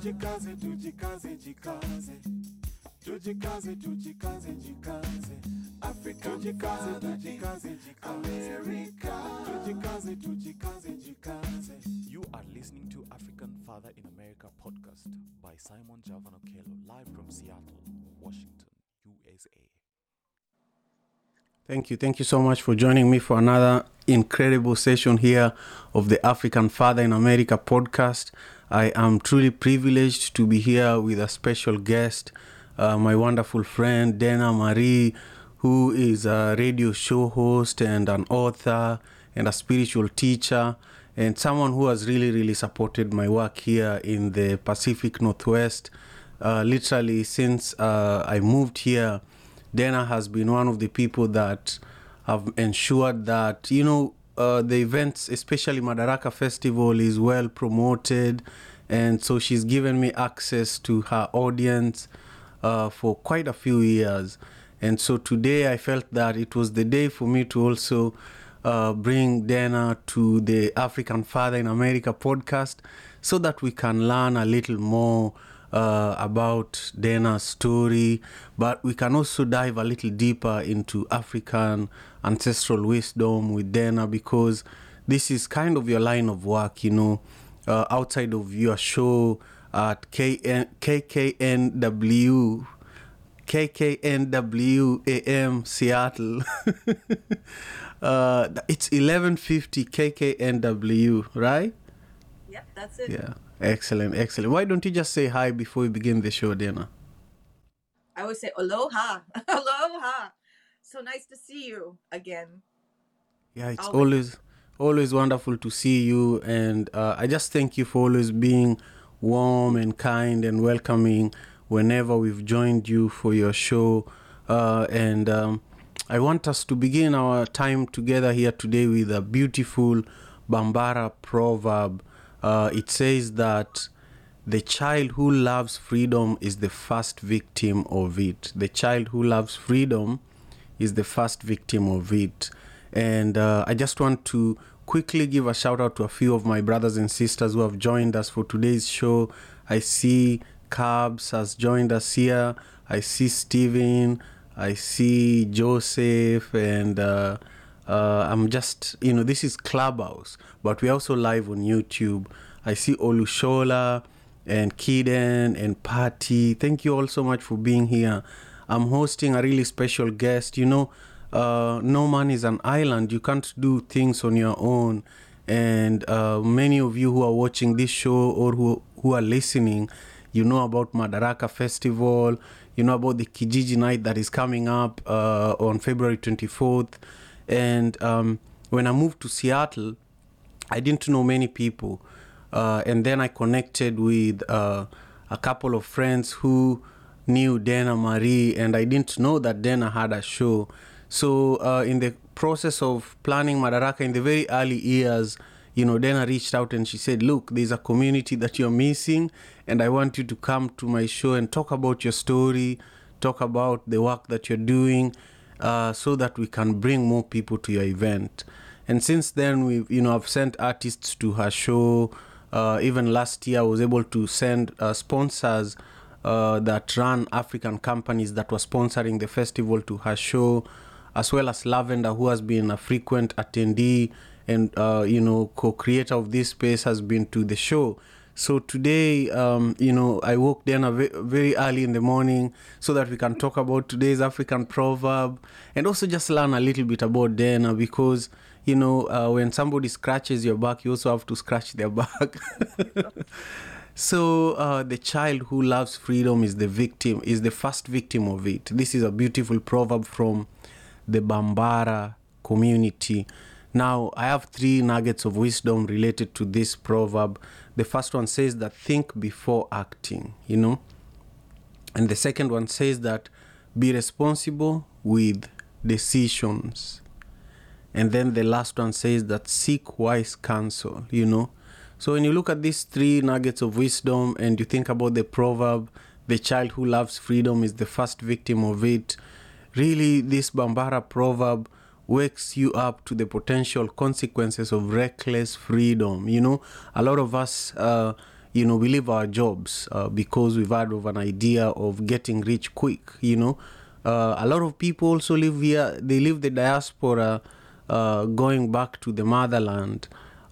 tujikaze tujikaze jikaze. Tujikaze tujikaze jikaze. Tujikaze tujikaze jikaze. Amerika. Tujikaze tujikaze jikaze. You are listening to African Father in America podcast by Simon Javan Okello, live from Seattle, Washington, USA. Thank you. Thank you so much for joining me for another incredible session here of the African Father in America podcast. I am truly privileged to be here with a special guest, uh, my wonderful friend Dana Marie, who is a radio show host and an author and a spiritual teacher and someone who has really, really supported my work here in the Pacific Northwest. Uh, literally, since uh, I moved here, Dana has been one of the people that have ensured that, you know, uh, the events, especially Madaraka Festival, is well promoted. And so she's given me access to her audience uh, for quite a few years. And so today I felt that it was the day for me to also uh, bring Dana to the African Father in America podcast so that we can learn a little more uh, about Dana's story, but we can also dive a little deeper into African ancestral wisdom with Dana because this is kind of your line of work, you know, uh, outside of your show at KN, KKNW. KKNW AM Seattle. uh, it's 1150 KKNW, right? Yep, that's it. Yeah. Excellent, excellent. Why don't you just say hi before we begin the show, Dana? I would say aloha. aloha. So nice to see you again. Yeah, it's Always. always always wonderful to see you, and uh, I just thank you for always being warm and kind and welcoming whenever we've joined you for your show. Uh, and um, I want us to begin our time together here today with a beautiful Bambara proverb. Uh, it says that the child who loves freedom is the first victim of it. The child who loves freedom is the first victim of it. And uh, I just want to quickly give a shout out to a few of my brothers and sisters who have joined us for today's show. I see Cabs has joined us here. I see Steven. I see Joseph. And uh, uh, I'm just, you know, this is Clubhouse, but we're also live on YouTube. I see Olushola and Kiden and Patty. Thank you all so much for being here. I'm hosting a really special guest. You know, uh, no man is an island. You can't do things on your own. And uh, many of you who are watching this show or who, who are listening, you know about Madaraka Festival. You know about the Kijiji night that is coming up uh, on February 24th. And um, when I moved to Seattle, I didn't know many people. Uh, and then I connected with uh, a couple of friends who knew Dana Marie, and I didn't know that Dana had a show. So, uh, in the process of planning Madaraka in the very early years, you know, Dana reached out and she said, Look, there's a community that you're missing, and I want you to come to my show and talk about your story, talk about the work that you're doing, uh, so that we can bring more people to your event. And since then, we've, you know, I've sent artists to her show. Uh, even last year, I was able to send uh, sponsors uh, that run African companies that were sponsoring the festival to her show, as well as Lavender, who has been a frequent attendee and uh, you know co-creator of this space, has been to the show. So today, um, you know, I woke Dana very early in the morning so that we can talk about today's African proverb and also just learn a little bit about Dana because you know uh, when somebody scratches your back, you also have to scratch their back. So uh, the child who loves freedom is the victim, is the first victim of it. This is a beautiful proverb from the Bambara community. Now I have three nuggets of wisdom related to this proverb. The first one says that think before acting, you know, and the second one says that be responsible with decisions. And then the last one says that seek wise counsel, you know. So when you look at these three nuggets of wisdom and you think about the proverb, the child who loves freedom is the first victim of it, really this Bambara proverb wakes you up to the potential consequences of reckless freedom. You know, a lot of us, uh, you know, we leave our jobs uh, because we've had of an idea of getting rich quick. You know, uh, a lot of people also live here. They leave the diaspora, uh, going back to the motherland.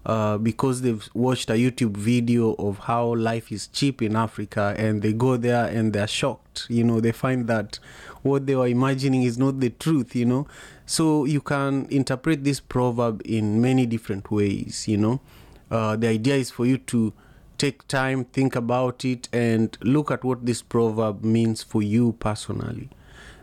Uh, because they've watched a YouTube video of how life is cheap in Africa, and they go there and they're shocked. You know, they find that what they were imagining is not the truth. You know, so you can interpret this proverb in many different ways. You know, uh, the idea is for you to take time, think about it, and look at what this proverb means for you personally.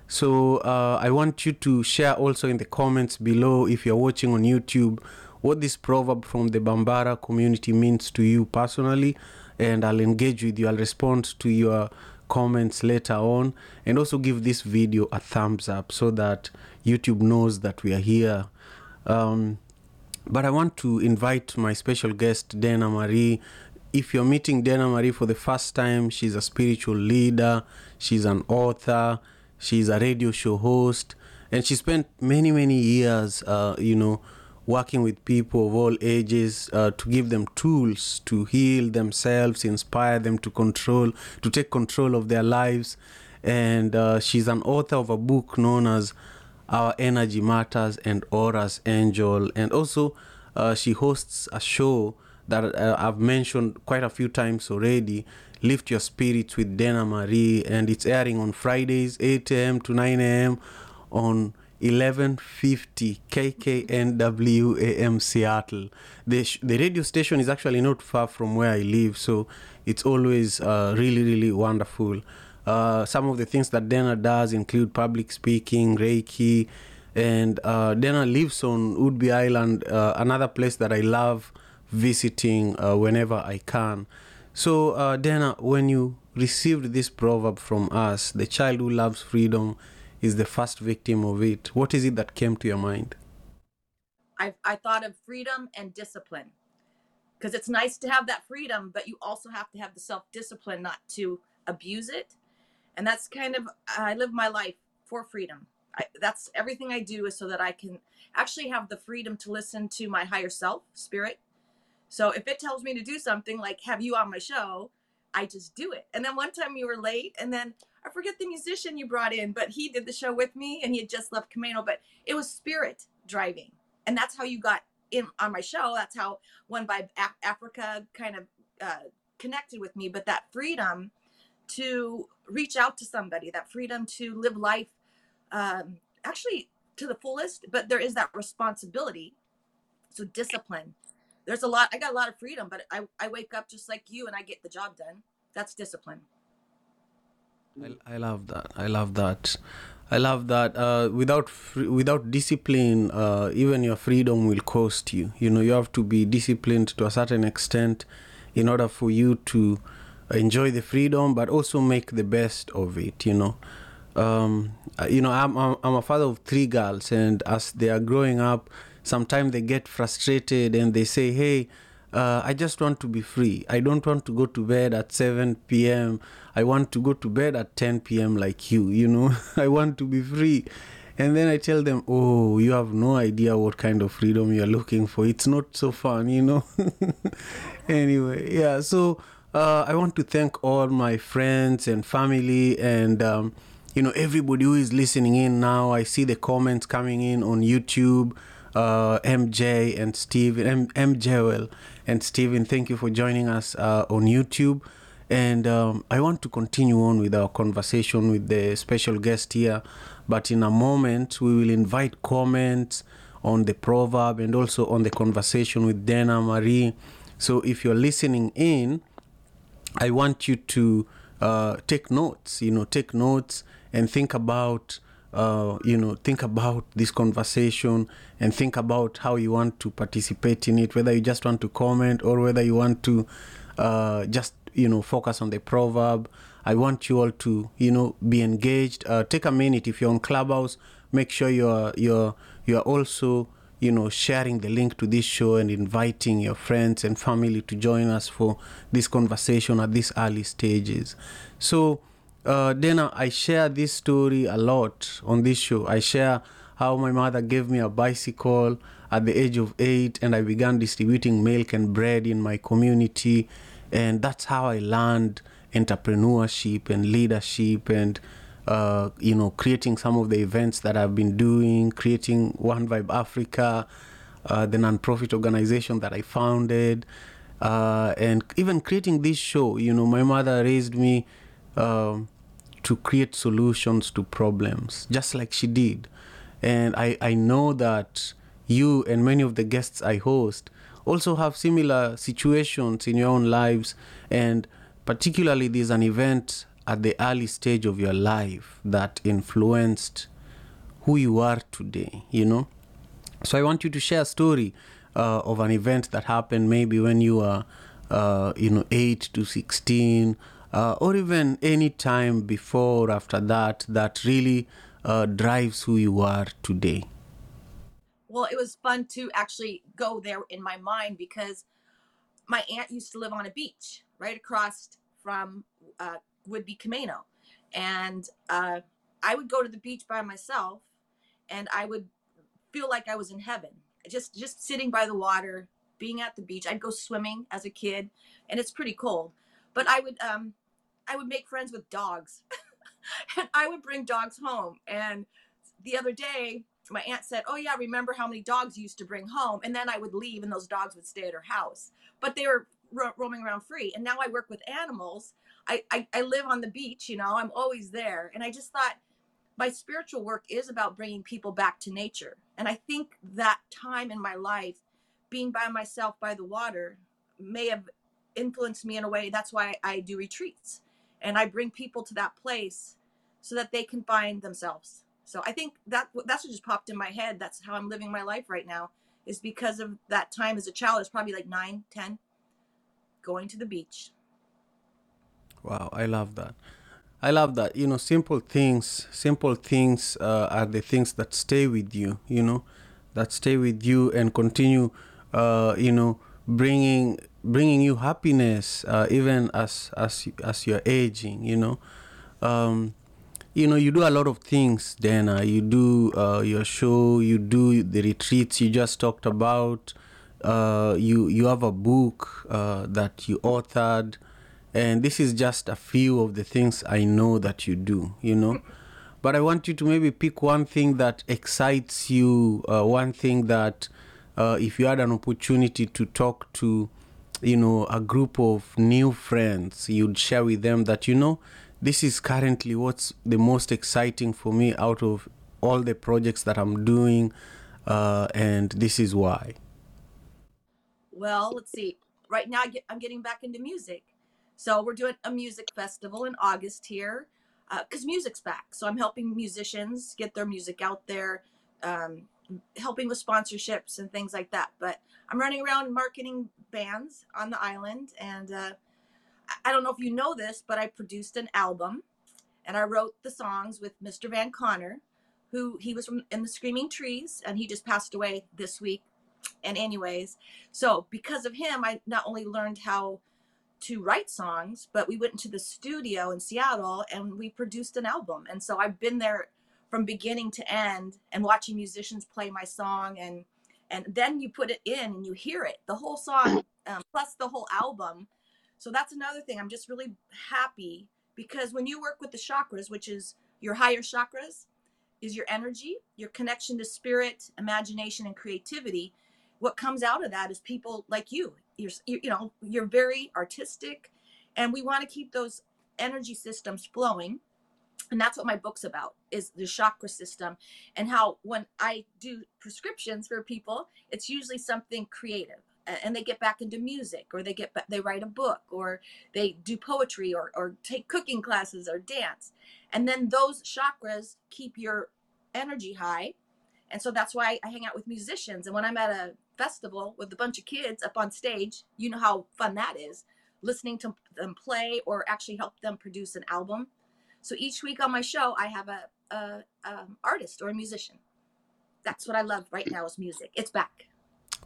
So uh, I want you to share also in the comments below if you're watching on YouTube what this proverb from the Bambara community means to you personally, and I'll engage with you. I'll respond to your comments later on, and also give this video a thumbs up so that YouTube knows that we are here. Um, but I want to invite my special guest, Dana Marie. If you're meeting Dana Marie for the first time, she's a spiritual leader, she's an author, she's a radio show host, and she spent many, many years, uh, you know, working with people of all ages uh, to give them tools to heal themselves, inspire them to control, to take control of their lives. And uh, she's an author of a book known as Our Energy Matters and Aura's Angel. And also, uh, she hosts a show that uh, I've mentioned quite a few times already. Lift Your Spirits with Dana Marie, and it's airing on Fridays, 8 a.m. to 9 a.m. on 1150 KKNW AM Seattle. The, sh- the radio station is actually not far from where I live, so it's always uh, really, really wonderful. Uh, some of the things that Dana does include public speaking, Reiki, and uh, Dana lives on Whidbey Island, uh, another place that I love visiting uh, whenever I can. So, uh, Dana, when you received this proverb from us, the child who loves freedom is the first victim of it. What is it that came to your mind? I, I thought of freedom and discipline because it's nice to have that freedom, but you also have to have the self discipline not to abuse it. And that's kind of, I live my life for freedom. I, that's everything I do is so that I can actually have the freedom to listen to my higher self, spirit. So if it tells me to do something like have you on my show, I just do it. And then one time you were late, and then I forget the musician you brought in, but he did the show with me and he had just left Camano, but it was spirit driving. And that's how you got in on my show. That's how One Vibe Af- Africa kind of uh, connected with me. But that freedom to reach out to somebody, that freedom to live life um, actually to the fullest, but there is that responsibility. So discipline. There's a lot, I got a lot of freedom, but I, I wake up just like you and I get the job done. That's discipline. I, love that. I love that. I love that. Uh, without fr- without discipline, uh, even your freedom will cost you. You know, you have to be disciplined to a certain extent in order for you to enjoy the freedom, but also make the best of it. You know, um, uh, you know, I'm, I'm I'm a father of three girls, and as they are growing up, sometimes they get frustrated and they say, "Hey." Uh, I just want to be free. I don't want to go to bed at 7 p.m. I want to go to bed at 10 p.m. like you, you know. I want to be free. And then I tell them, oh, you have no idea what kind of freedom you're looking for. It's not so fun, you know. anyway, yeah, so uh, I want to thank all my friends and family and, um, you know, everybody who is listening in now. I see the comments coming in on YouTube. Uh, MJ and Steve, M- MJ well, and Steven, thank you for joining us uh, on YouTube. And um, I want to continue on with our conversation with the special guest here. But in a moment, we will invite comments on the proverb and also on the conversation with Dana Marie. So if you're listening in, I want you to uh, take notes, you know, take notes and think about, uh, you know, think about this conversation and think about how you want to participate in it, whether you just want to comment or whether you want to uh, just, you know, focus on the proverb. I want you all to, you know, be engaged. Uh, take a minute if you're on Clubhouse. Make sure you're you're you're also you know sharing the link to this show and inviting your friends and family to join us for this conversation at these early stages so uh, Dana, I share this story a lot on this show. I share how my mother gave me a bicycle at the age of eight, and I began distributing milk and bread in my community. And that's how I learned entrepreneurship and leadership and uh, you know creating some of the events that I've been doing, creating One Vibe Africa, uh, the nonprofit organization that I founded, uh, and even creating this show. You know, my mother raised me um, to create solutions to problems, just like she did, and I I know that you and many of the guests I host also have similar situations in your own lives and particularly there's an event at the early stage of your life that influenced who you are today you know? So i want you to share a story uh, of an event that happened maybe when you were uh, you know 8 to 16 uh, or even any time before or after that that really uh, drives who you are today well it was fun to actually go there in my mind because my aunt used to live on a beach right across from uh, would be Camano. And uh, I would go to the beach by myself and I would feel like I was in heaven. Just just sitting by the water, being at the beach. I'd go swimming as a kid and it's pretty cold. But I would um I would make friends with dogs. and I would bring dogs home. And the other day, my aunt said, "Oh yeah, remember how many dogs you used to bring home?" And then I would leave, and those dogs would stay at her house. But they were ro- roaming around free. And now I work with animals. I, I I live on the beach. You know, I'm always there. And I just thought my spiritual work is about bringing people back to nature. And I think that time in my life, being by myself by the water, may have influenced me in a way. That's why I do retreats, and I bring people to that place so that they can find themselves so I think that that's what just popped in my head. That's how I'm living my life right now is because of that time as a child. It's probably like nine, ten, going to the beach. Wow, I love that. I love that. You know, simple things, simple things uh, are the things that stay with you. You know, that stay with you and continue. Uh, you know, bringing bringing you happiness uh, even as as as you're aging. You know. Um, you know you do a lot of things dana. You do uh, your show you do the retreats you just talked about. Uh, you you have a book uh, that you authored. And this is just a few of the things i know that you do you know. But i want you to maybe pick one thing that excites you uh, one thing that uh, if you had an opportunity to talk to you know a group of new friends you'd share with them that you know this is currently what's the most exciting for me out of all the projects that I'm doing, uh, and this is why. Well, let's see. Right now, get, I'm getting back into music. So we're doing a music festival in August here because uh, music's back. So I'm helping musicians get their music out there, um, helping with sponsorships and things like that. But I'm running around marketing bands on the island and uh, I don't know if you know this, but I produced an album and I wrote the songs with Mr. Van Conner, who he was from in the Screaming Trees and he just passed away this week. And anyways, so because of him, I not only learned how to write songs, but we went into the studio in Seattle and we produced an album. And so I've been there from beginning to end and watching musicians play my song and and then you put it in and you hear it the whole song um, plus the whole album so that's another thing. I'm just really happy because when you work with the chakras, which is your higher chakras, is your energy, your connection to spirit, imagination, and creativity. What comes out of that is people like you. You're, you know, you're very artistic, and we want to keep those energy systems flowing. And that's what my book's about is the chakra system and how when I do prescriptions for people, it's usually something creative and they get back into music or they get they write a book or they do poetry or, or take cooking classes or dance. And then those chakras keep your energy high. And so that's why i hang out with musicians. And when i'm at a festival with a bunch of kids up on stage you know how fun that is listening to them play or actually help them produce an album. So each week on my show i have a, a, a um, artist or a musician. That's what i love right now is music. It's back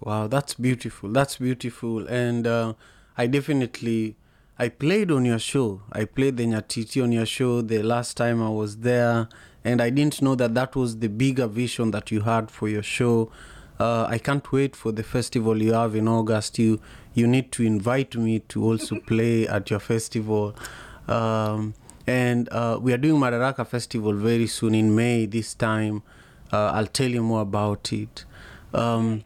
Wow, that's beautiful. That's beautiful. And uh, I definitely, I played on your show. I played the Nyatiti on your show the last time I was there. And I didn't know that that was the bigger vision that you had for your show. Uh, I can't wait for the festival you have in August. You you need to invite me to also play at your festival. Um, and uh, we are doing Madaraka Festival very soon in May this time. Uh, I'll tell you more about it. Um,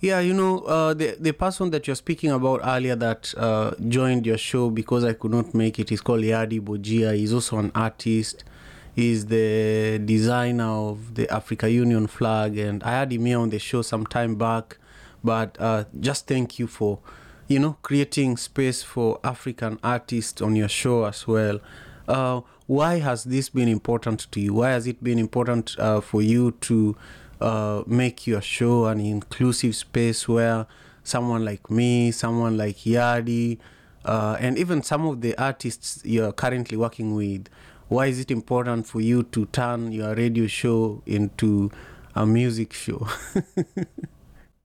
yeah, you know, uh, the the person that you're speaking about earlier that uh, joined your show because I could not make it is called Yadi Bojia. He's also an artist. He's the designer of the Africa Union flag, and I had him here on the show some time back. But uh, just thank you for, you know, creating space for African artists on your show as well. Uh, why has this been important to you? Why has it been important uh, for you to uh, make your show an inclusive space where someone like me, someone like Yadi, uh, and even some of the artists you're currently working with, why is it important for you to turn your radio show into a music show?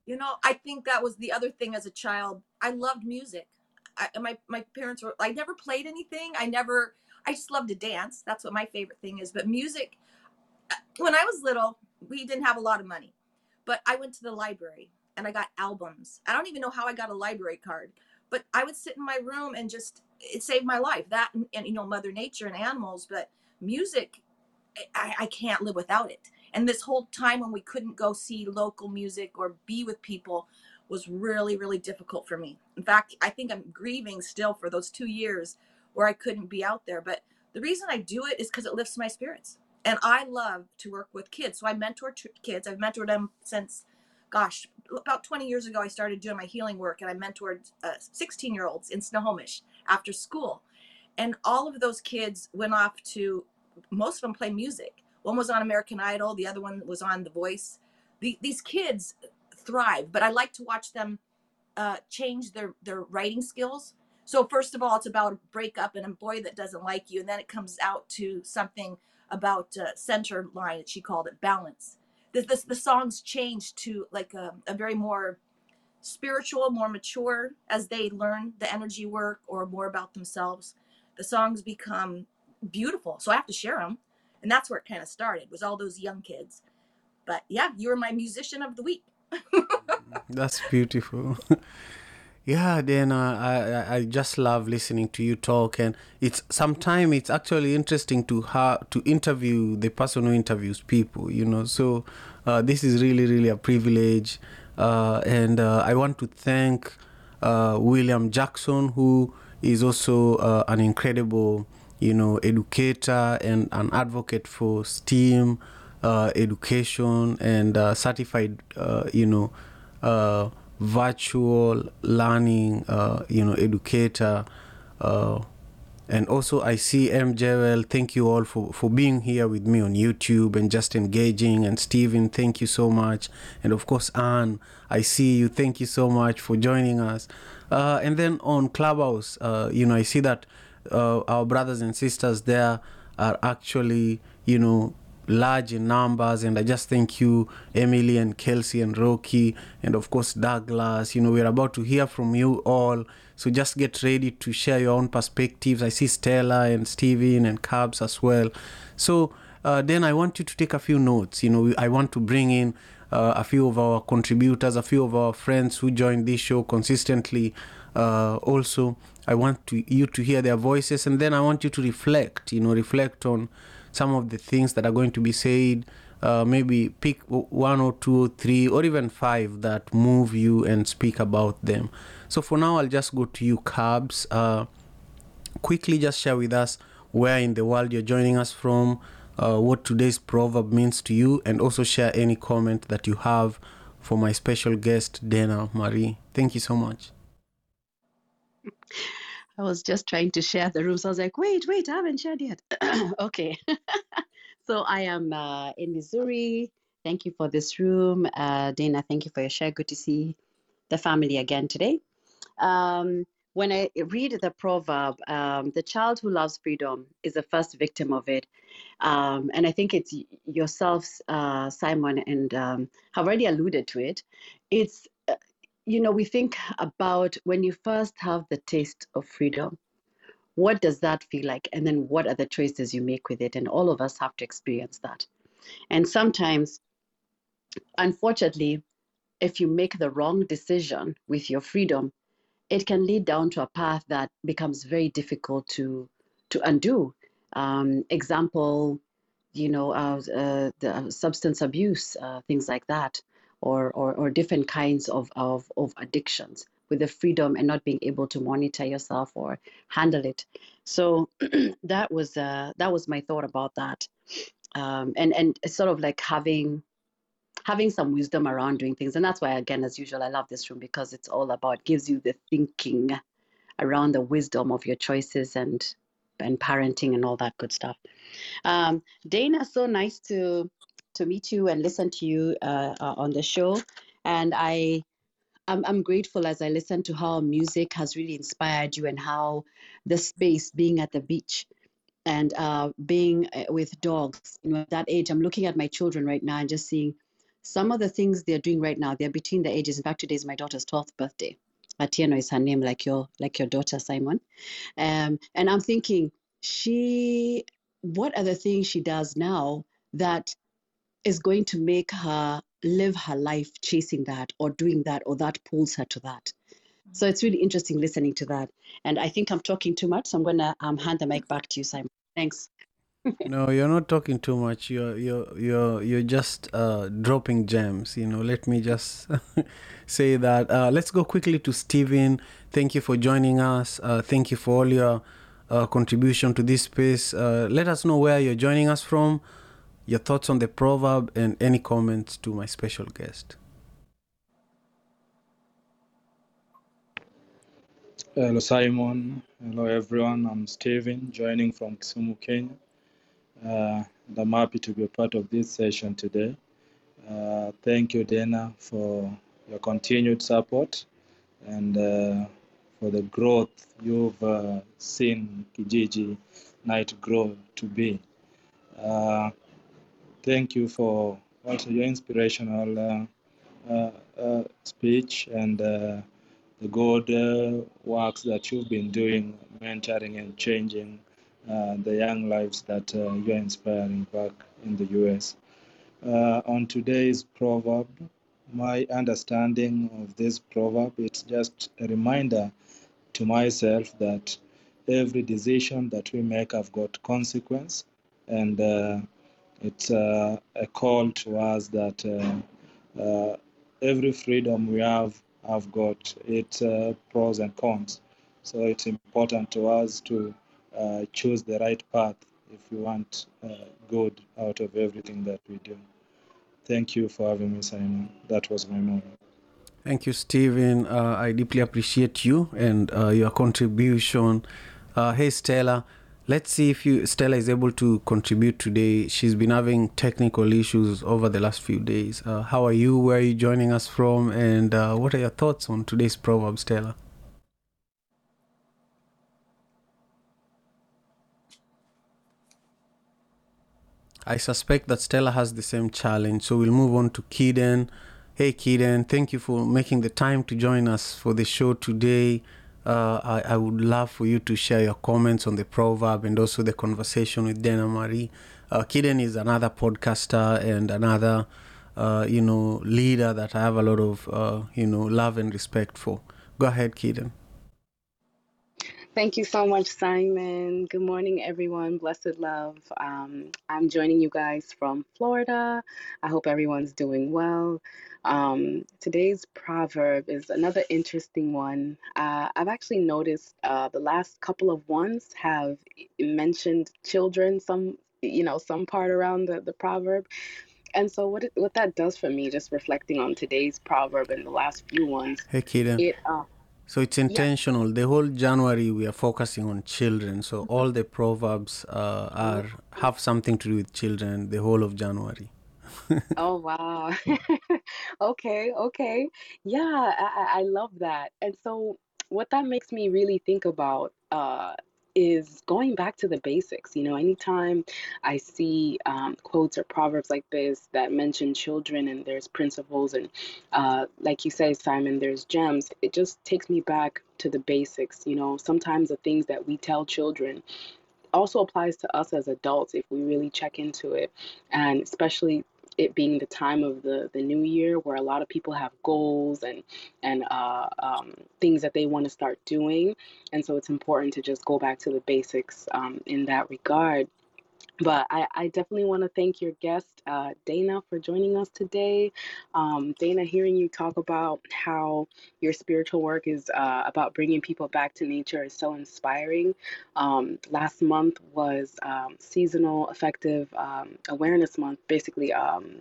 You know, I think that was the other thing as a child. I loved music. I, my my parents were. I never played anything. I never. I just loved to dance. That's what my favorite thing is. But music. uh, When I was little, we didn't have a lot of money, but I went to the library and I got albums. I don't even know how I got a library card, but I would sit in my room and just it saved my life. That and, you know, Mother Nature and animals, but music, I, I can't live without it. And this whole time when we couldn't go see local music or be with people was really, really difficult for me. In fact, I think I'm grieving still for those two years where I couldn't be out there. But the reason I do it is because it lifts my spirits. And I love to work with kids. So I mentor t- kids. I've mentored them since, gosh, about 20 years ago, I started doing my healing work and I mentored 16 year olds in Snohomish after school. And all of those kids went off to, most of them play music. One was on American Idol, the other one was on The Voice. The, these kids thrive, but I like to watch them uh, change their, their writing skills. So, first of all, it's about a breakup and a boy that doesn't like you. And then it comes out to something about uh, center line, she called it balance. The, the, the songs change to like a, a very more spiritual, more mature as they learn the energy work or more about themselves. The songs become beautiful. So I have to share them. And that's where it kind of started, was all those young kids. But yeah, you were my musician of the week. That's beautiful. yeah, then uh, I I- just love listening to you talk, and it's sometimes it's actually interesting to ha- to interview the person who interviews people. You know, so uh, this is really really a privilege, uh, and uh, I want to thank uh, William Jackson, who is also uh, an incredible you know educator and an advocate for STEAM education and certified you know virtual learning uh, you know educator uh, and also I see M. Jewel. Thank you all for, for being here with me on YouTube and just engaging. And Steven, thank you so much. And of course, Anne, I see you. Thank you so much for joining us. Uh, and then on Clubhouse, uh, you know, I see that uh, our brothers and sisters there are actually, you know, large in numbers and i just thank you emily and kelsey and rocky and of course douglas. You know we're about to hear from you all. So just get ready to share your own perspectives. I see stella and steven and cabs as well. So uh, then i want you to take a few notes. You know i want to bring in uh, a few of our contributors a few of our friends who join this show consistently uh, also. I want to, you to hear their voices and then i want you to reflect you know reflect on some of the things that are going to be said uh, maybe pick one or two or three or even five that move you and speak about them. So for now i'll just go to you cabs uh, quickly just share with us where in the world you're joining us from uh, what today's proverb means to you and also share any comment that you have for my special guest dana marie. Thank you so much I was just trying to share the room. So I was like, wait, wait, I haven't shared yet. okay. so I am uh, in Missouri. Thank you for this room. Uh, Dana, thank you for your share. Good to see the family again today. Um, when I read the proverb, um, the child who loves freedom is the first victim of it. Um, and I think it's yourselves, uh, Simon, and um, have already alluded to it. It's you know, we think about when you first have the taste of freedom, what does that feel like? And then what are the choices you make with it? And all of us have to experience that. And sometimes, unfortunately, if you make the wrong decision with your freedom, it can lead down to a path that becomes very difficult to to undo. Um, example, you know, uh, uh, the substance abuse, uh, things like that, or, or or different kinds of, of of addictions with the freedom and not being able to monitor yourself or handle it. So that was uh, that was my thought about that, um, and and sort of like having having some wisdom around doing things, and that's why again, as usual, I love this room because it's all about gives you the thinking around the wisdom of your choices and and parenting and all that good stuff. Um, Dana, so nice to to meet you and listen to you uh, uh, on the show, and I I'm, I'm grateful as I listen to how music has really inspired you and how the space being at the beach and uh, being uh, with dogs. You know, at that age, I'm looking at my children right now and just seeing some of the things they're doing right now. They're between the ages. In fact, today is my daughter's 12th birthday. Atieno is her name, like your like your daughter Simon. Um, and I'm thinking, she, what are the things she does now that is going to make her live her life chasing that or doing that or that pulls her to that. So it's really interesting listening to that. And I think I'm talking too much, so I'm gonna um, hand the mic back to you, Simon. Thanks. no, you're not talking too much. You're you're you're you're just uh, dropping gems. You know, let me just say that. Uh, let's go quickly to Stephen. Thank you for joining us. Uh, thank you for all your uh, contribution to this space. Uh, let us know where you're joining us from, your thoughts on the proverb, and any comments to my special guest. Hello, Simon. Hello, everyone. I'm Steven, joining from Kisumu, Kenya. Uh, I'm happy to be a part of this session today. Uh, thank you, Dana, for your continued support and uh, for the growth you've uh, seen Kijiji Night grow to be. Thank you for also your inspirational uh, uh, uh, speech and the good works that you've been doing, mentoring and changing the young lives that you're inspiring back in the US. On today's proverb, my understanding of this proverb, it's just a reminder to myself that every decision that we make have got consequence and uh, it's uh, a call to us that uh, uh, every freedom we have have got its pros and cons. So it's important to us to choose the right path if we want good out of everything that we do. Thank you for having me, Simon. That was my moment. Thank you, Stephen. Uh, I deeply appreciate you and uh, your contribution. Uh, hey, Stella. Let's see if you Stella is able to contribute today. She's been having technical issues over the last few days. Uh, how are you? Where are you joining us from? And uh, what are your thoughts on today's proverb, Stella? I suspect that Stella has the same challenge, so we'll move on to Kiden. Hey, Kiden, thank you for making the time to join us for the show today. Uh, I, I would love for you to share your comments on the proverb and also the conversation with Dana Marie. Uh, Kiden is another podcaster and another, uh, you know, leader that I have a lot of, uh, you know, love and respect for. Go ahead, Kiden. Thank you so much, Simon. Good morning, everyone. Blessed love. Um, I'm joining you guys from Florida. I hope everyone's doing well. Um, today's proverb is another interesting one. Uh, I've actually noticed uh, the last couple of ones have mentioned children, some you know, some part around the, the proverb. And so what it, what that does for me, just reflecting on today's proverb and the last few ones, Hey, Kiden. it uh, So it's intentional. The whole January we are focusing on children. So all the proverbs uh, are have something to do with children. The whole of January. Oh wow. Okay, okay. Yeah, I, I love that. And so what that makes me really think about uh is going back to the basics. You know, anytime I see um, quotes or proverbs like this that mention children and there's principles and uh like you say, Simon, there's gems, it just takes me back to the basics. You know, sometimes the things that we tell children also applies to us as adults if we really check into it and especially it being the time of the the new year where a lot of people have goals and and uh, um, things that they want to start doing, and so it's important to just go back to the basics um, in that regard. But I, I definitely want to thank your guest, uh, Dana, for joining us today. Um, Dana, hearing you talk about how your spiritual work is uh, about bringing people back to nature is so inspiring. Um, last month was um, Seasonal Affective um, Awareness Month, basically. Um,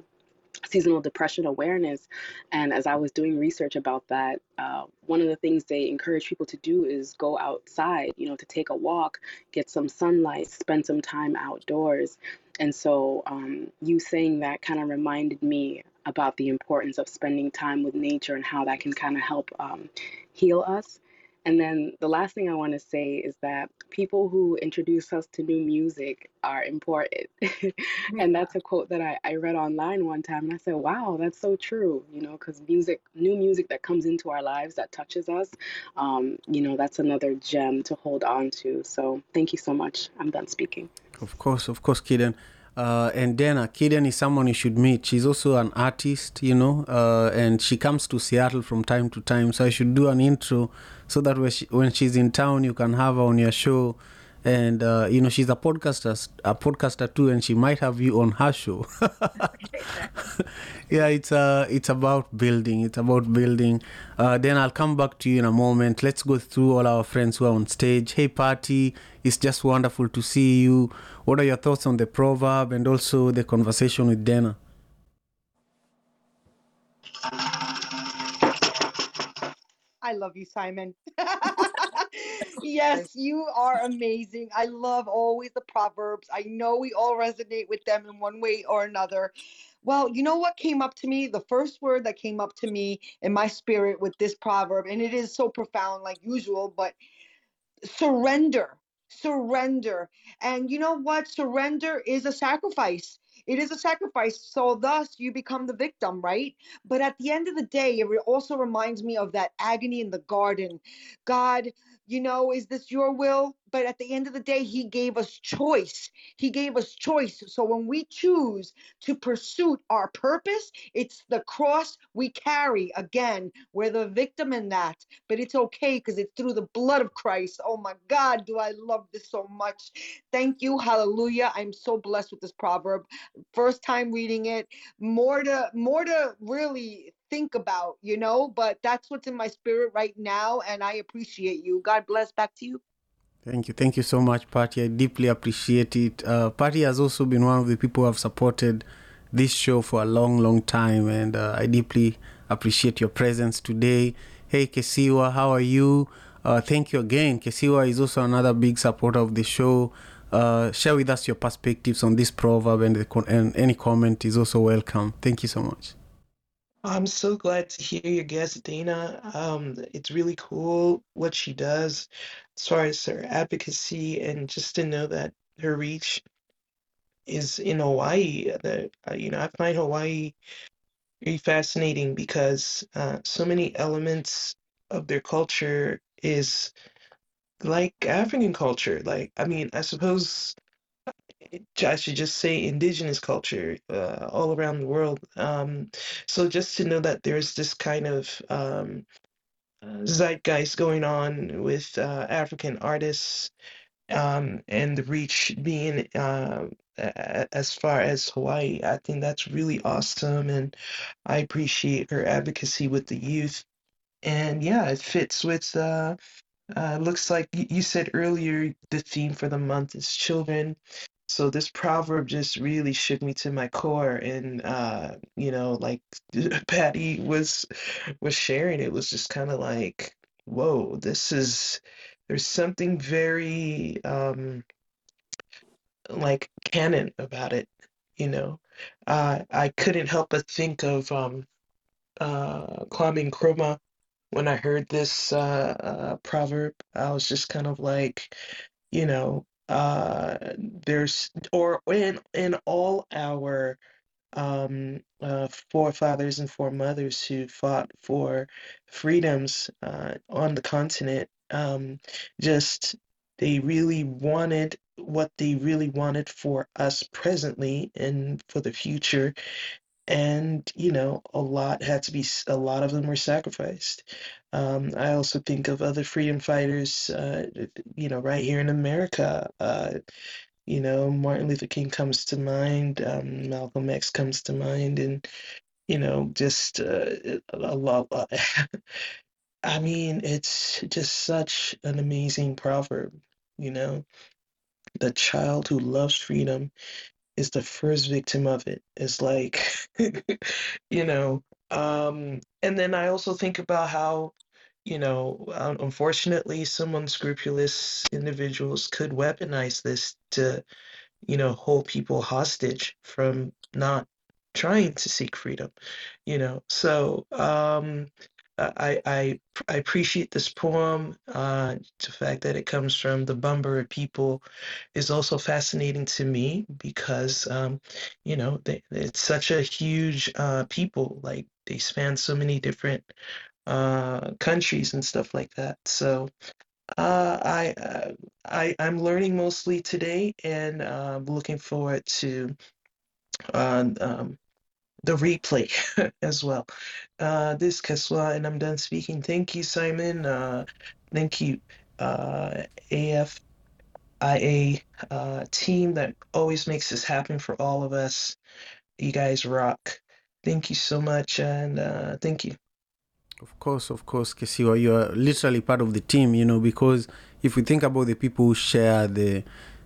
seasonal depression awareness. And as I was doing research about that, uh, one of the things they encourage people to do is go outside, you know, to take a walk, get some sunlight, spend some time outdoors. And so um, you saying that kind of reminded me about the importance of spending time with nature and how that can kind of help um, heal us. And then the last thing I want to say is that people who introduce us to new music are important. and that's a quote that I, I read online one time. And I said, wow, that's so true, you know, because music, new music that comes into our lives that touches us, um, you know, that's another gem to hold on to. So thank you so much. I'm done speaking. Of course, of course, Kiden. Uh, and Dana, Kiden is someone you should meet. She's also an artist, you know, uh, and she comes to Seattle from time to time. So I should do an intro so that when, she, when she's in town, you can have her on your show. And uh, you know, she's a podcaster, a podcaster too, and she might have you on her show. yeah, it's uh, it's about building. It's about building. Uh, then I'll come back to you in a moment. Let's go through all our friends who are on stage. Hey, Patty, it's just wonderful to see you. What are your thoughts on the proverb and also the conversation with Dana? I love you, Simon. yes, you are amazing. I love always the proverbs. I know we all resonate with them in one way or another. Well, you know what came up to me? The first word that came up to me in my spirit with this proverb, and it is so profound, like usual, but surrender. Surrender. And you know what? Surrender is a sacrifice. It is a sacrifice. So thus you become the victim, right? But at the end of the day, it also reminds me of that agony in the garden. God, you know, is this your will? But at the end of the day, he gave us choice. He gave us choice. So when we choose to pursue our purpose, it's the cross we carry. Again, we're the victim in that, but it's okay because it's through the blood of Christ. Oh my God, do I love this so much. Thank you. Hallelujah. I'm so blessed with this proverb. First time reading it. More to more to really think about, you know, but that's what's in my spirit right now. And I appreciate you. God bless. Back to you. Thank you. Thank you so much, Patty. I deeply appreciate it. Uh, Patty has also been one of the people who have supported this show for a long, long time. And uh, I deeply appreciate your presence today. Hey, Kesiwa, how are you? Uh, thank you again. Kesiwa is also another big supporter of the show. Uh, share with us your perspectives on this proverb, and, the and any comment is also welcome. Thank you so much. I'm so glad to hear your guest, Dana. Um, it's really cool what she does as far as her advocacy and just to know that her reach is in Hawaii. That uh, you know, I find Hawaii very fascinating because uh, so many elements of their culture is like African culture. Like, I mean, I suppose I should just say indigenous culture uh, all around the world. Um, so just to know that there's this kind of um, uh, zeitgeist going on with uh, African artists um, and the reach being uh, as far as Hawaii, I think that's really awesome. And I appreciate her advocacy with the youth. And yeah, it fits with, uh, uh, looks like you said earlier, the theme for the month is children. So this proverb just really shook me to my core, and uh, you know, like Patty was was sharing, it was just kind of like, whoa, this is there's something very um, like canon about it, you know. Uh, I couldn't help but think of um, uh, Kwame Nkrumah when I heard this uh, uh, proverb. I was just kind of like, you know, uh, there's or in in all our um, uh, forefathers and foremothers who fought for freedoms uh, on the continent, um, just they really wanted what they really wanted for us presently and for the future. And you know a lot had to be a lot of them were sacrificed. Um, i also think of other freedom fighters uh, you know right here in america uh, you know martin luther king comes to mind um, malcolm x comes to mind and you know just uh, a lot i mean it's just such an amazing proverb you know? The child who loves freedom is the first victim of it. It's like, you know, um, and then I also think about how, you know, unfortunately, some unscrupulous individuals could weaponize this to, you know, hold people hostage from not trying to seek freedom, you know. So, um, I, I I appreciate this poem. Uh, the fact that it comes from the Bambara people is also fascinating to me because, um, you know, they, it's such a huge uh, people. Like they span so many different uh, countries and stuff like that. So uh, I uh, I I'm learning mostly today, and uh, looking forward to uh, um, the replay as well. Uh, this Keswa, and I'm done speaking. Thank you, Simon. Uh, thank you, uh, AFIA uh, team that always makes this happen for all of us. You guys rock. Thank you so much, and uh, thank you. Of course, of course, Kesiwa, you are literally part of the team, you know, because if we think about the people who share the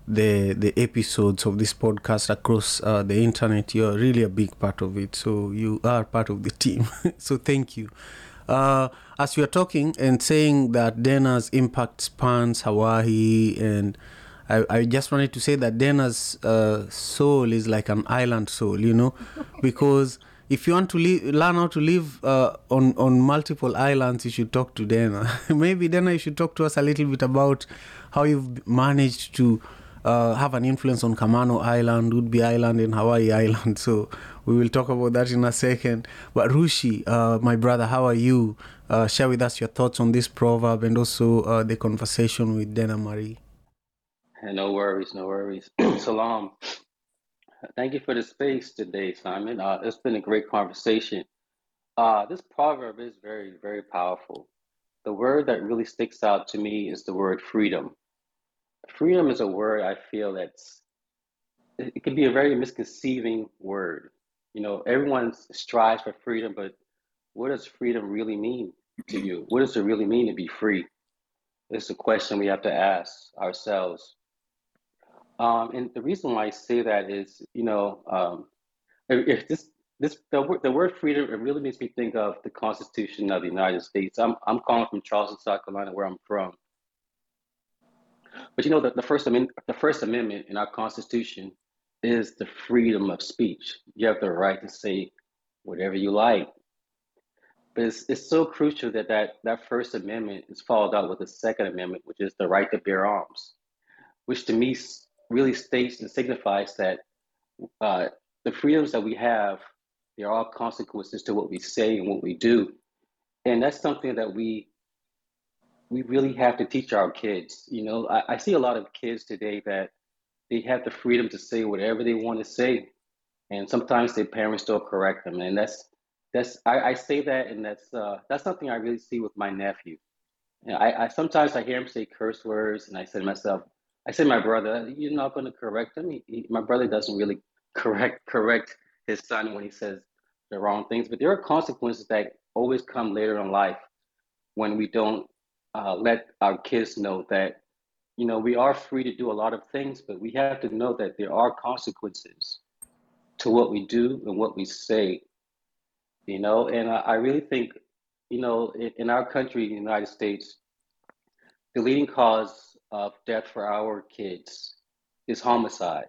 the the episodes of this podcast across uh, the internet you're really a big part of it. So you are part of the team. So thank you. Uh, as you are talking and saying that Dena's impact spans Hawaii and I, I just wanted to say that Dena's uh, soul is like an island soul, you know, because if you want to learn how to live uh, on on multiple islands, you should talk to Dena. Maybe Dena, you should talk to us a little bit about how you've managed to uh, have an influence on Camano Island, Whidbey Island, and Hawaii Island. So we will talk about that in a second. But Rushi, uh, my brother, how are you? Uh, share with us your thoughts on this proverb and also uh, the conversation with Dena Marie. No worries, no worries. Salam. Thank you for the space today, Simon. Uh, it's been a great conversation. Uh, this proverb is very, very powerful. The word that really sticks out to me is the word freedom freedom is a word I feel that's it can be a very misconceiving word. You know, everyone strives for freedom, but what does freedom really mean to you? What does it really mean to be free? It's a question we have to ask ourselves. Um, and the reason why I say that is, you know, um, if this this the, the word freedom it really makes me think of the Constitution of the United States. I'm I'm calling from Charleston, South Carolina, where I'm from. But you know, the, the first amendment, the First Amendment in our Constitution is the freedom of speech. You have the right to say whatever you like. But it's, it's so crucial that, that that First Amendment is followed out with the Second Amendment, which is the right to bear arms, which to me really states and signifies that uh, the freedoms that we have, there are all consequences to what we say and what we do. And that's something that we we really have to teach our kids. You know, I, I see a lot of kids today that they have the freedom to say whatever they want to say, and sometimes their parents don't correct them, and that's that's I, I say that, and that's uh, that's something I really see with my nephew. You know, I, I sometimes I hear him say curse words, and I say to myself, I say my brother, you're not going to correct him. He, he, my brother doesn't really correct correct his son when he says the wrong things, but there are consequences that always come later in life when we don't uh, let our kids know that you know we are free to do a lot of things, but we have to know that there are consequences to what we do and what we say. You know, and I, I really think, you know, in, in our country, the United States, the leading cause of death for our kids is homicide.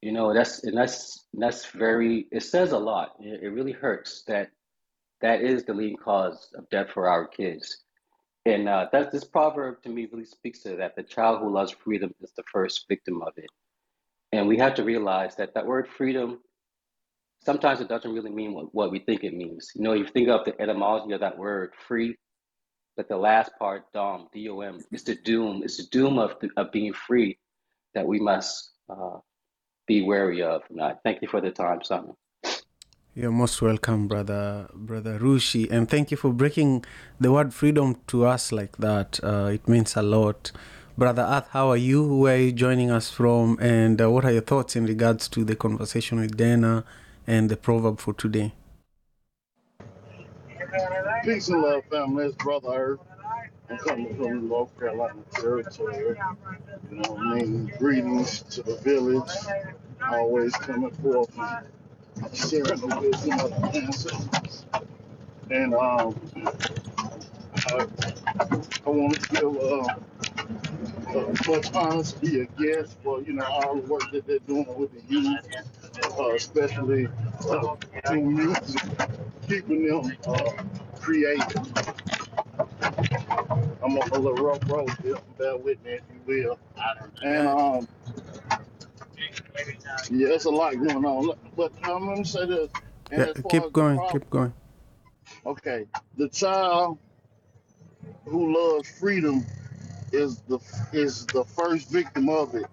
You know, that's and that's that's very. It says a lot. It, it really hurts that that is the leading cause of death for our kids. And uh, that this proverb to me really speaks to that. The child who loves freedom is the first victim of it. And we have to realize that that word freedom, sometimes it doesn't really mean what, what we think it means. You know, you think of the etymology of that word, free, but the last part, dom, D-O-M, is the doom. It's the doom of, the, of being free that we must uh, be wary of. And I thank you for the time, Simon. You're most welcome, brother, brother Rushi, and thank you for breaking the word freedom to us like that. Uh, it means a lot, brother Earth. How are you? Where are you joining us from? And uh, what are your thoughts in regards to the conversation with Dana and the proverb for today? Peace and love, family. It's Brother Earth. I'm coming from North Carolina territory. You know, I mean, greetings to the village. Always coming forth sharing the wisdom of the ancestors. And um, I, I want to give uh, uh, honor to be a guest for you know all the work that they're doing with the youth, uh, especially uh, music, keeping them uh, creative. I'm on a little rough road here, bear with me if you will. And um, yeah, it's a lot going on. But I'm gonna say this. And Yeah, as far keep as the going, problem, keep going. okay, the child who loves freedom is the is the first victim of it.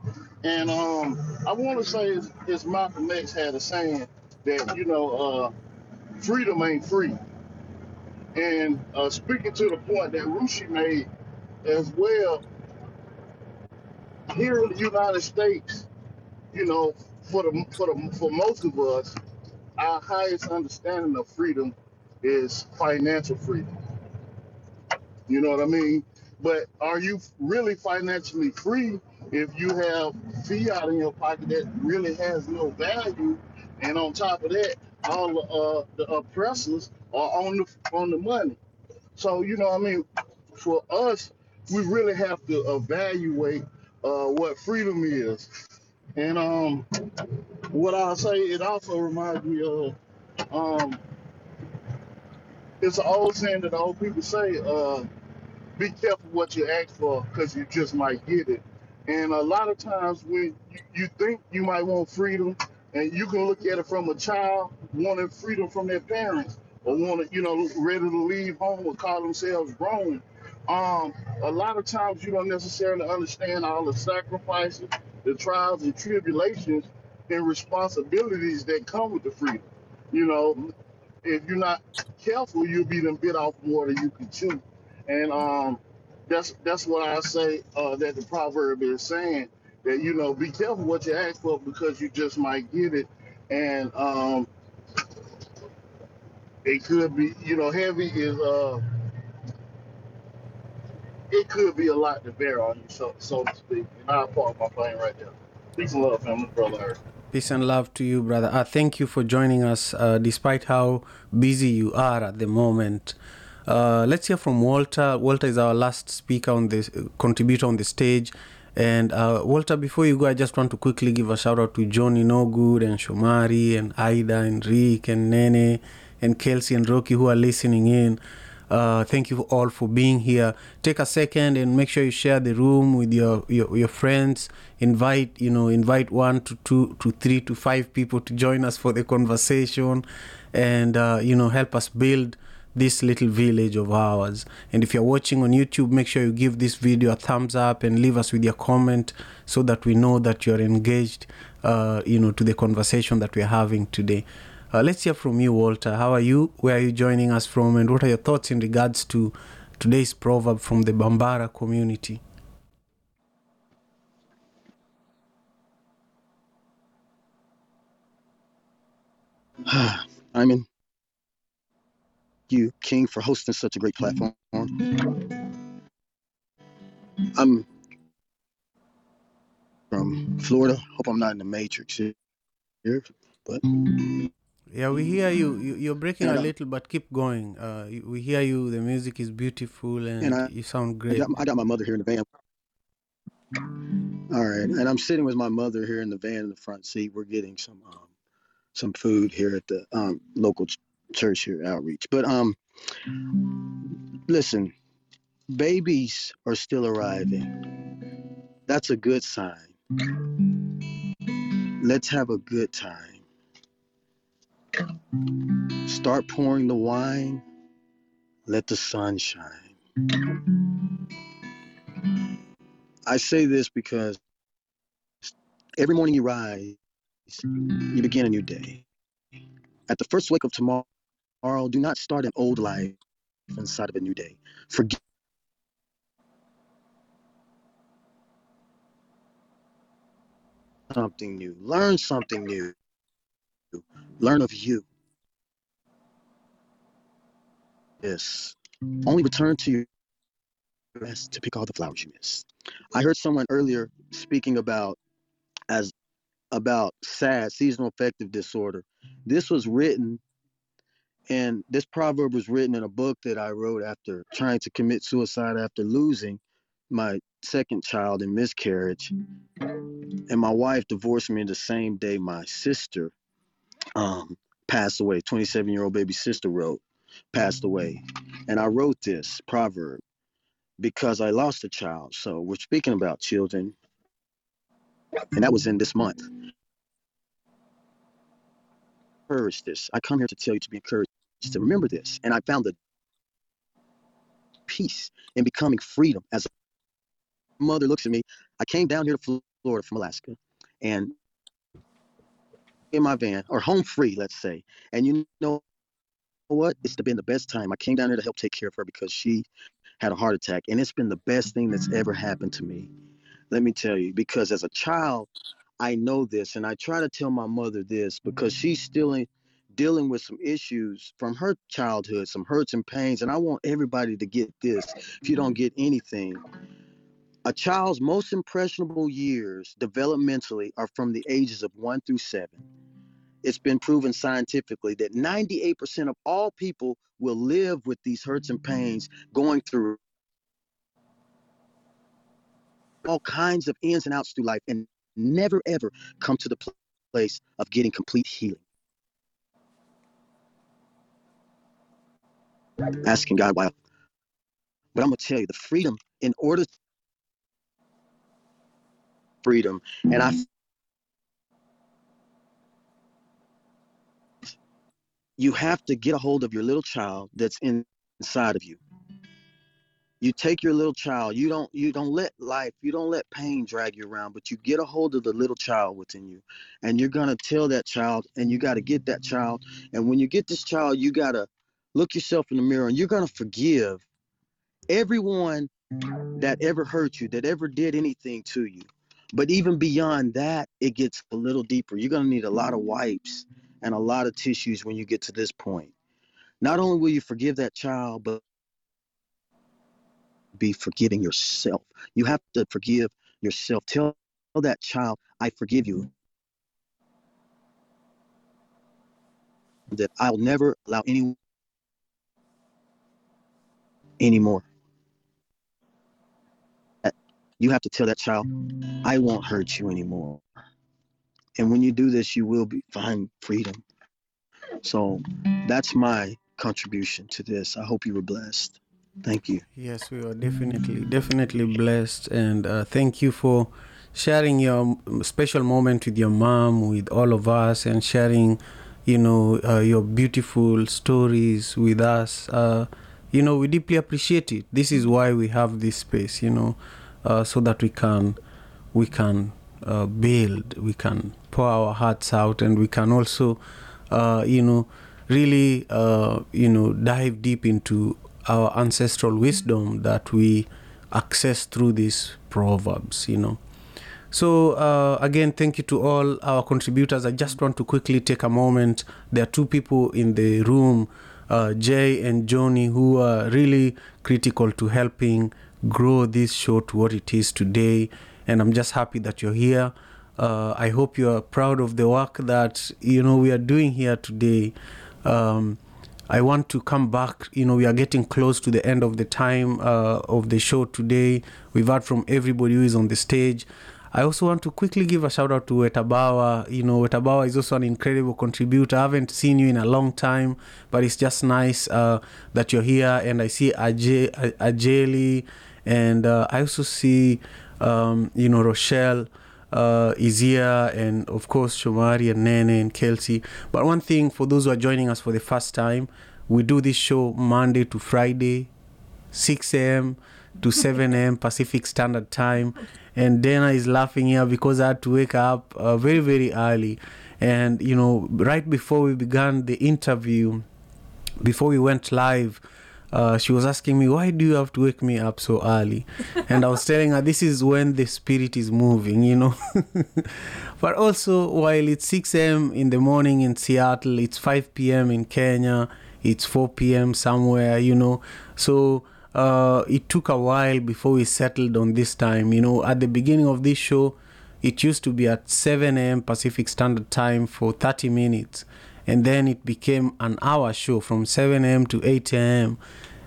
And um, I want to say is, is Malcolm X had a saying that you know uh, freedom ain't free. And uh, speaking to the point that Rushi made as well, here in the United States, you know, for the for the for most of us, our highest understanding of freedom is financial freedom. You know what I mean? But are you really financially free if you have fiat in your pocket that really has no value, and on top of that, all the, uh, the oppressors are on the on the money? So you know what I mean? For us, we really have to evaluate uh, what freedom is. And um, what I'll say, it also reminds me of um, it's an old saying that old people say. Uh, be careful what you ask for because you just might get it. And a lot of times when you, you think you might want freedom, and you can look at it from a child wanting freedom from their parents or wanting, you know, ready to leave home or call themselves grown. Um, a lot of times you don't necessarily understand all the sacrifices, the trials and tribulations and responsibilities that come with the freedom. You know, if you're not careful, you'll be them bit off more than you can chew. And um, that's that's what I say uh, that the proverb is saying that you know be careful what you ask for because you just might get it, and um, it could be you know heavy is uh it could be a lot to bear on you so so to speak. And I'll park my plane right there. Peace and love, family, brother. Peace and love to you, brother. Uh, thank you for joining us, uh, despite how busy you are at the moment. Uh, let's hear from Walter. Walter is our last speaker on this, contributor on the stage. And uh, Walter, before you go, I just want to quickly give a shout out to Johnny Nogood and Shomari and Ida and Rick and Nene and Kelsey and Rocky who are listening in. Uh, thank you all for being here. Take a second and make sure you share the room with your, your, your friends. Invite, you know, invite one to two to three to five people to join us for the conversation and, uh, you know, help us build this little village of ours. And if you're watching on YouTube, make sure you give this video a thumbs up and leave us with your comment so that we know that you're engaged, uh, you know, to the conversation that we're having today. Uh, let's hear from you, Walter. How are you? Where are you joining us from? And what are your thoughts in regards to today's proverb from the Bambara community? I'm in you, King, for hosting such a great platform. I'm from Florida. Hope I'm not in the matrix here, but Yeah, we hear you. you you're breaking and a I, little, but keep going. Uh, we hear you. The music is beautiful and and I, you sound I great. got I got my mother here in the van. All right, and I'm sitting with my mother here in the van in the front seat. We're getting some um, some food here at the um, local ch- church here outreach. But um, listen, babies are still arriving. That's a good sign. Let's have a good time. Start pouring the wine. Let the sun shine. I say this because every morning you rise, you begin a new day. At the first wake of tomorrow, do not start an old life inside of a new day. Forget something new. Learn something new. Learn of you. Yes. Only return to your rest to pick all the flowers you miss. I heard someone earlier speaking about as about SAD, seasonal affective disorder. This was written and this proverb was written in a book that I wrote after trying to commit suicide after losing my second child in miscarriage. And my wife divorced me the same day my sister um, passed away. 27 year old baby sister wrote, passed away. And I wrote this proverb because I lost a child. So we're speaking about children. And that was in this month. Encourage this. I come here to tell you to be encouraged to remember this. And I found the peace in becoming freedom as a mother looks at me. I came down here to Florida from Alaska and in my van or home free, let's say. And you know what? It's been the best time. I came down here to help take care of her because she had a heart attack. And it's been the best thing that's ever happened to me. Let me tell you, because as a child, I know this, and I try to tell my mother this because she's still in, dealing with some issues from her childhood, some hurts and pains. And I want everybody to get this if you don't get anything. A child's most impressionable years developmentally are from the ages of one through seven. It's been proven scientifically that 98% of all people will live with these hurts and pains going through all kinds of ins and outs through life and never ever come to the place of getting complete healing. asking God why. But I'm gonna tell you the freedom in order freedom, and I you have to get a hold of your little child that's in, inside of you. You take your little child, you don't you don't let life, you don't let pain drag you around, but you get a hold of the little child within you. And you're gonna tell that child, and you gotta get that child. And when you get this child, you gotta look yourself in the mirror and you're going to forgive everyone that ever hurt you, that ever did anything to you. But even beyond that, it gets a little deeper. You're going to need a lot of wipes and a lot of tissues when you get to this point. Not only will you forgive that child, but be forgiving yourself. You have to forgive yourself. Tell that child, I forgive you. That I'll never allow anyone anymore. You have to tell that child, I won't hurt you anymore. And when you do this, you will be, find freedom. So that's my contribution to this. I hope you were blessed. Thank you. Yes, we were definitely, definitely blessed. And uh, thank you for sharing your special moment with your mom, with all of us, and sharing, you know, uh, your beautiful stories with us. Uh, you know we deeply appreciate it this is why we have this space you know uh, so that we can we can uh, build we can pour our hearts out and we can also uh, you know really uh, you know dive deep into our ancestral wisdom that we access through these proverbs you know. So uh, again thank you to all our contributors. I just want to quickly take a moment. There are two people in the room uh, Jay and Johnny, who are really critical to helping grow this show to what it is today. And I'm just happy that you're here. Uh, I hope you are proud of the work that you know we are doing here today. Um, I want to come back. You know, we are getting close to the end of the time uh, of the show today. We've heard from everybody who is on the stage. I also want to quickly give a shout out to Wetabawa. You know, Wetabawa is also an incredible contributor. I haven't seen you in a long time, but it's just nice uh, that you're here. And I see Aj- Ajeli, and uh, I also see, um, you know, Rochelle uh, here, and of course, Shomari and Nene and Kelsey. But one thing for those who are joining us for the first time, we do this show Monday to Friday, 6 a.m. to 7 a.m. Pacific Standard Time and Dana is laughing here because I had to wake up uh, very very early, And you know, right before we began the interview, before we went live, uh, she was asking me, Why do you have to wake me up so early? And I was telling her, This is when the spirit is moving, you know. but also, while it's 6 a.m. in the morning in Seattle, it's 5 p.m. in Kenya, it's 4 p.m. somewhere, you know. So uh, it took a while before we settled on this time. You know, at the beginning of this show, it used to be at 7 a.m. Pacific Standard Time for 30 minutes and then it became an hour show from 7 a.m. to 8 a.m.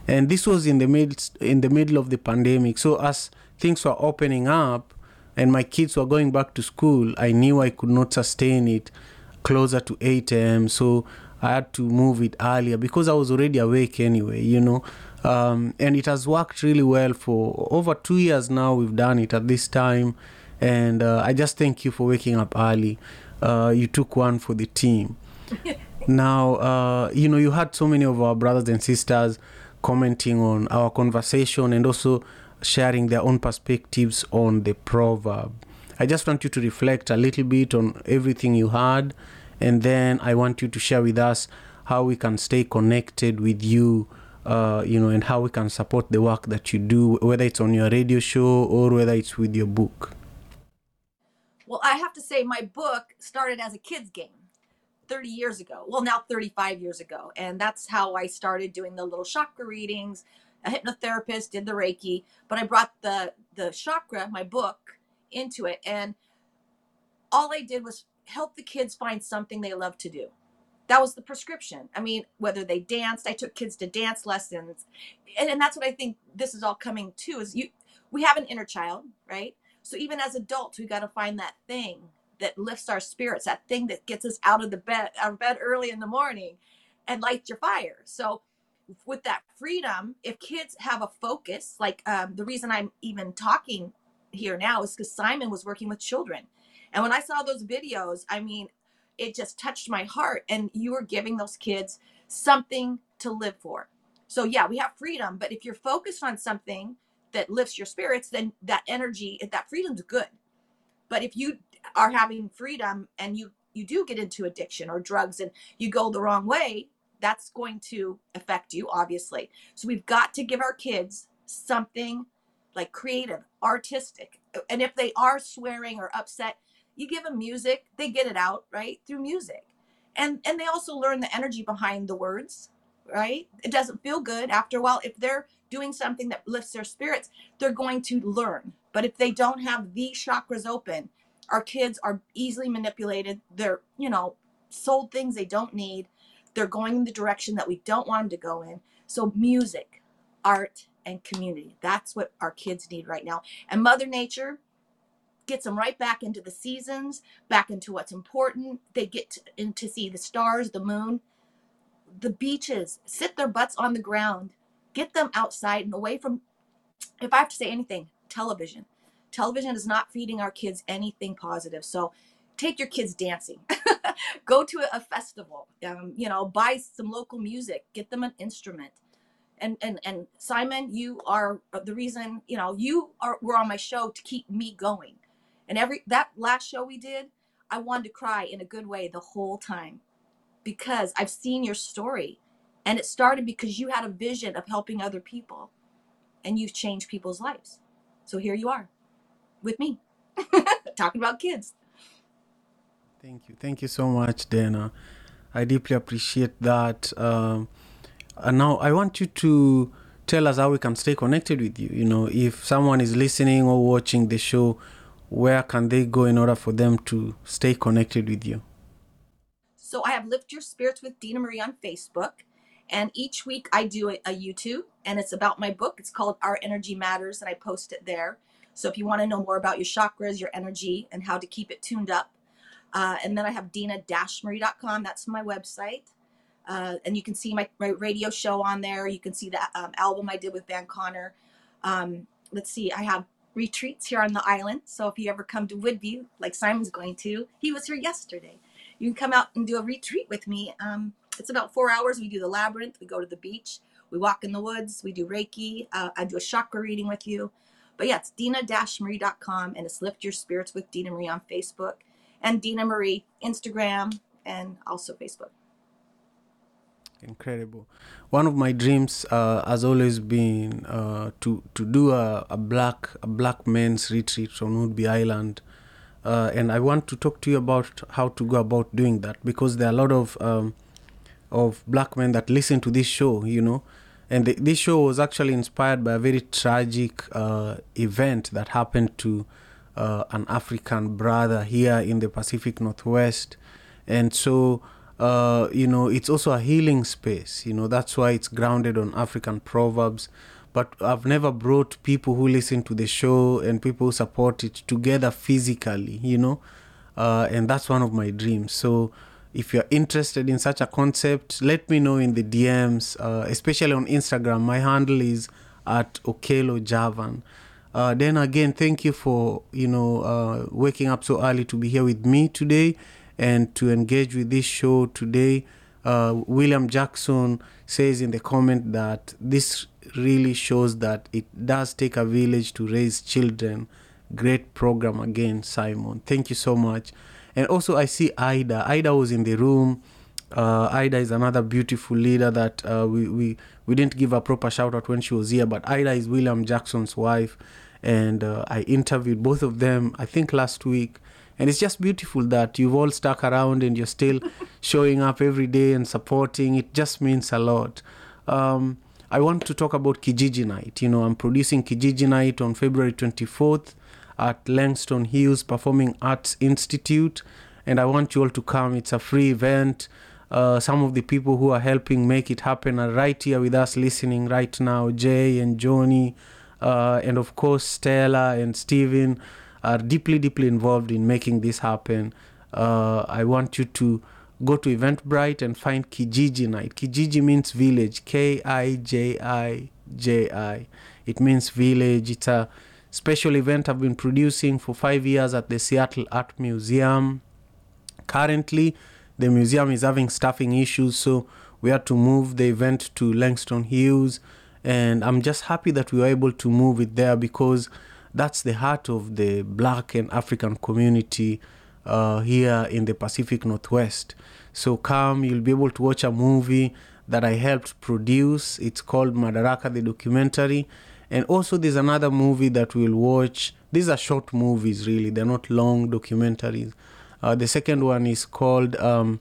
And this was in the middle in the middle of the pandemic. So as things were opening up and my kids were going back to school, I knew I could not sustain it closer to 8 a.m. So I had to move it earlier because I was already awake anyway, you know. Um, and it has worked really well for over two years now. We've done it at this time, and uh, I just thank you for waking up early. Uh, you took one for the team now uh, you know you had so many of our brothers and sisters commenting on our conversation and also sharing their own perspectives on the proverb. I just want you to reflect a little bit on everything you heard and then i want you to share with us how we can stay connected with you uh, you know and how we can support the work that you do whether it's on your radio show or whether it's with your book. Well i have to say my book started as a kids game 30 years ago. Well, now 35 years ago. And that's how I started doing the little chakra readings. A hypnotherapist did the Reiki, but I brought the the chakra, my book, into it. And all I did was help the kids find something they love to do. That was the prescription. I mean, whether they danced, I took kids to dance lessons. And, and that's what I think this is all coming to is you we have an inner child, right? So even as adults, we got to find that thing that lifts our spirits, that thing that gets us out of the bed, our bed early in the morning and lights your fire. So with that freedom, if kids have a focus, like um, the reason I'm even talking here now is because Simon was working with children. And when I saw those videos, I mean, it just touched my heart. And you were giving those kids something to live for. So, yeah, we have freedom, but if you're focused on something that lifts your spirits, then that energy, that freedom's good. But if you are having freedom and you you do get into addiction or drugs and you go the wrong way that's going to affect you obviously. So we've got to give our kids something like creative artistic. And if they are swearing or upset you give them music they get it out right through music. And and they also learn the energy behind the words right? It doesn't feel good. After a while if they're doing something that lifts their spirits they're going to learn. But if they don't have the chakras open our kids are easily manipulated. They're you know sold things they don't need. They're going in the direction that we don't want them to go in. So music art and community that's what our kids need right now. And mother nature gets them right back into the seasons back into what's important. They get to, in to see the stars the moon the beaches sit their butts on the ground get them outside and away from if i have to say anything television television is not feeding our kids anything positive. So take your kids dancing, go to a, festival, um, you know, buy some local music, get them an instrument. And, and, and Simon, you are the reason, you know, you are, were on my show to keep me going. And every, that last show we did, I wanted to cry in a good way the whole time because I've seen your story and it started because you had a vision of helping other people and you've changed people's lives. So here you are with me talking about kids. Thank you. Thank you so much, Dana. I deeply appreciate that. Um, and now I want you to tell us how we can stay connected with you. You know, if someone is listening or watching the show, where can they go in order for them to stay connected with you? So I have Lift Your Spirits with Dina Marie on Facebook. And each week I do a, a YouTube and it's about my book. It's called Our Energy Matters and I post it there. So if you want to know more about your chakras, your energy, and how to keep it tuned up, uh, and then I have dina-marie.com. That's my website. Uh, and you can see my, my radio show on there. You can see the um, album I did with Van Conner. Um, let's see, I have retreats here on the island. So if you ever come to Whidbey, like Simon's going to, he was here yesterday. You can come out and do a retreat with me. Um, it's about four hours. We do the labyrinth, we go to the beach, we walk in the woods, we do Reiki. Uh, I do a chakra reading with you. But yeah, it's dina-marie.com and it's Lift Your Spirits with Dina Marie on Facebook. and Dina Marie Instagram and also Facebook. Incredible. One of my dreams uh, has always been uh, to to do a, a black a black men's retreat on Whidbey Island, uh, and I want to talk to you about how to go about doing that because there are a lot of um, of black men that listen to this show, you know, and the, this show was actually inspired by a very tragic uh, event that happened to uh, an African brother here in the Pacific Northwest, and so uh, you know, it's also a healing space. You know, that's why it's grounded on African proverbs. But I've never brought people who listen to the show and people who support it together physically, you know, uh, and that's one of my dreams. So if you're interested in such a concept, let me know in the DMs, uh, especially on Instagram. My handle is at Okello Javan. Uh, then again, thank you for you know uh, waking up so early to be here with me today and to engage with this show today. Uh, William Jackson says in the comment that this really shows that it does take a village to raise children. Great program again, Simon. Thank you so much. And also, I see Ida. Ida was in the room. Uh, Ida is another beautiful leader that uh, we, we, we didn't give a proper shout out when she was here, but Ida is William Jackson's wife. And uh, I interviewed both of them, I think last week and it's just beautiful that you've all stuck around and you're still showing up every day and supporting it just means a lot um, i want to talk about kijiji night you know i'm producing kijiji night on february 24th at langston hughes performing arts institute and i want you all to come it's a free event uh, some of the people who are helping make it happen are right here with us listening right now jay and johnny uh, and of course stella and stephen are deeply, deeply involved in making this happen. Uh, I want you to go to Eventbrite and find Kijiji Night. Kijiji means village, K I J I J I. It means village. It's a special event I've been producing for five years at the Seattle Art Museum. Currently, the museum is having staffing issues, so we had to move the event to Langston Hughes. And I'm just happy that we were able to move it there because that's the heart of the black and African community uh, here in the Pacific Northwest. So come, you'll be able to watch a movie that I helped produce. It's called Madaraka the documentary. And also there's another movie that we'll watch. These are short movies really, they're not long documentaries. Uh, the second one is called um,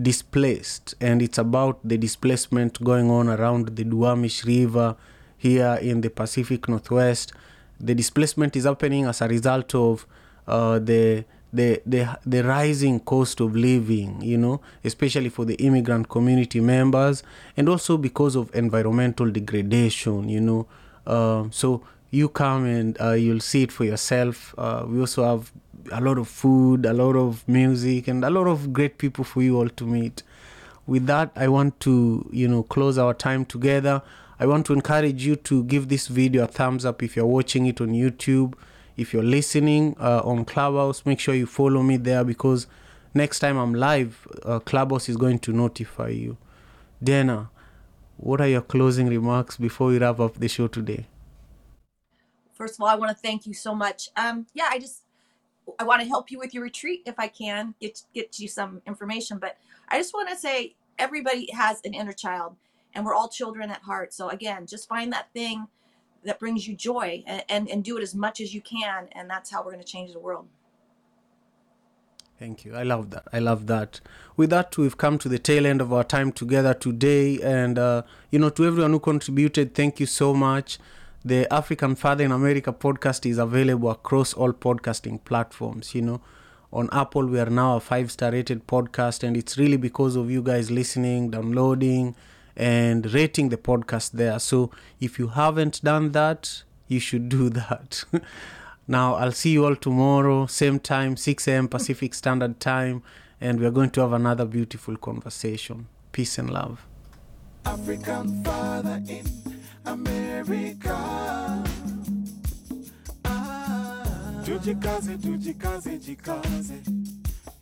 Displaced, and it's about the displacement going on around the Duwamish River here in the Pacific Northwest the displacement is happening as a result of uh, the the, the the rising cost of living, you know, especially for the immigrant community members, and also because of environmental degradation, you know. Uh, so you come and uh, you'll see it for yourself. Uh, we also have a lot of food, a lot of music, and a lot of great people for you all to meet. With that, I want to you know close our time together. I want to encourage you to give this video a thumbs up if you're watching it on YouTube. If you're listening uh, on Clubhouse, make sure you follow me there because next time I'm live, uh, Clubhouse is going to notify you. Dana, what are your closing remarks before we wrap up the show today? First of all, I want to thank you so much. Um, yeah, I just I want to help you with your retreat if I can get get you some information. But I just want to say everybody has an inner child, and we're all children at heart. So again, just find that thing that brings you joy and, and, and do it as much as you can. And that's how we're going to change the world. Thank you. I love that. I love that. With that, we've come to the tail end of our time together today. And, uh, you know, to everyone who contributed, thank you so much. The African Father in America podcast is available across all podcasting platforms. You know, on Apple, we are now a five star rated podcast. And it's really because of you guys listening, downloading, and rating the podcast there. So if you haven't done that, you should do that. Now, I'll see you all tomorrow, same time, 6 a.m. Pacific Standard Time, and we're going to have another beautiful conversation. Peace and love. African father in America. Ah, tujikaze, tujikaze, jikaze.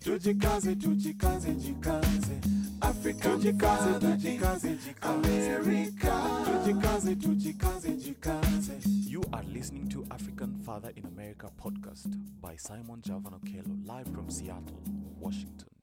Tujikaze, tujikaze, jikaze. Africa, tujikaze, tujikaze, jikaze. America. Tujikaze, tujikaze, jikaze. You are listening to African Father in America podcast by Simon Javan Okello, live from Seattle, Washington.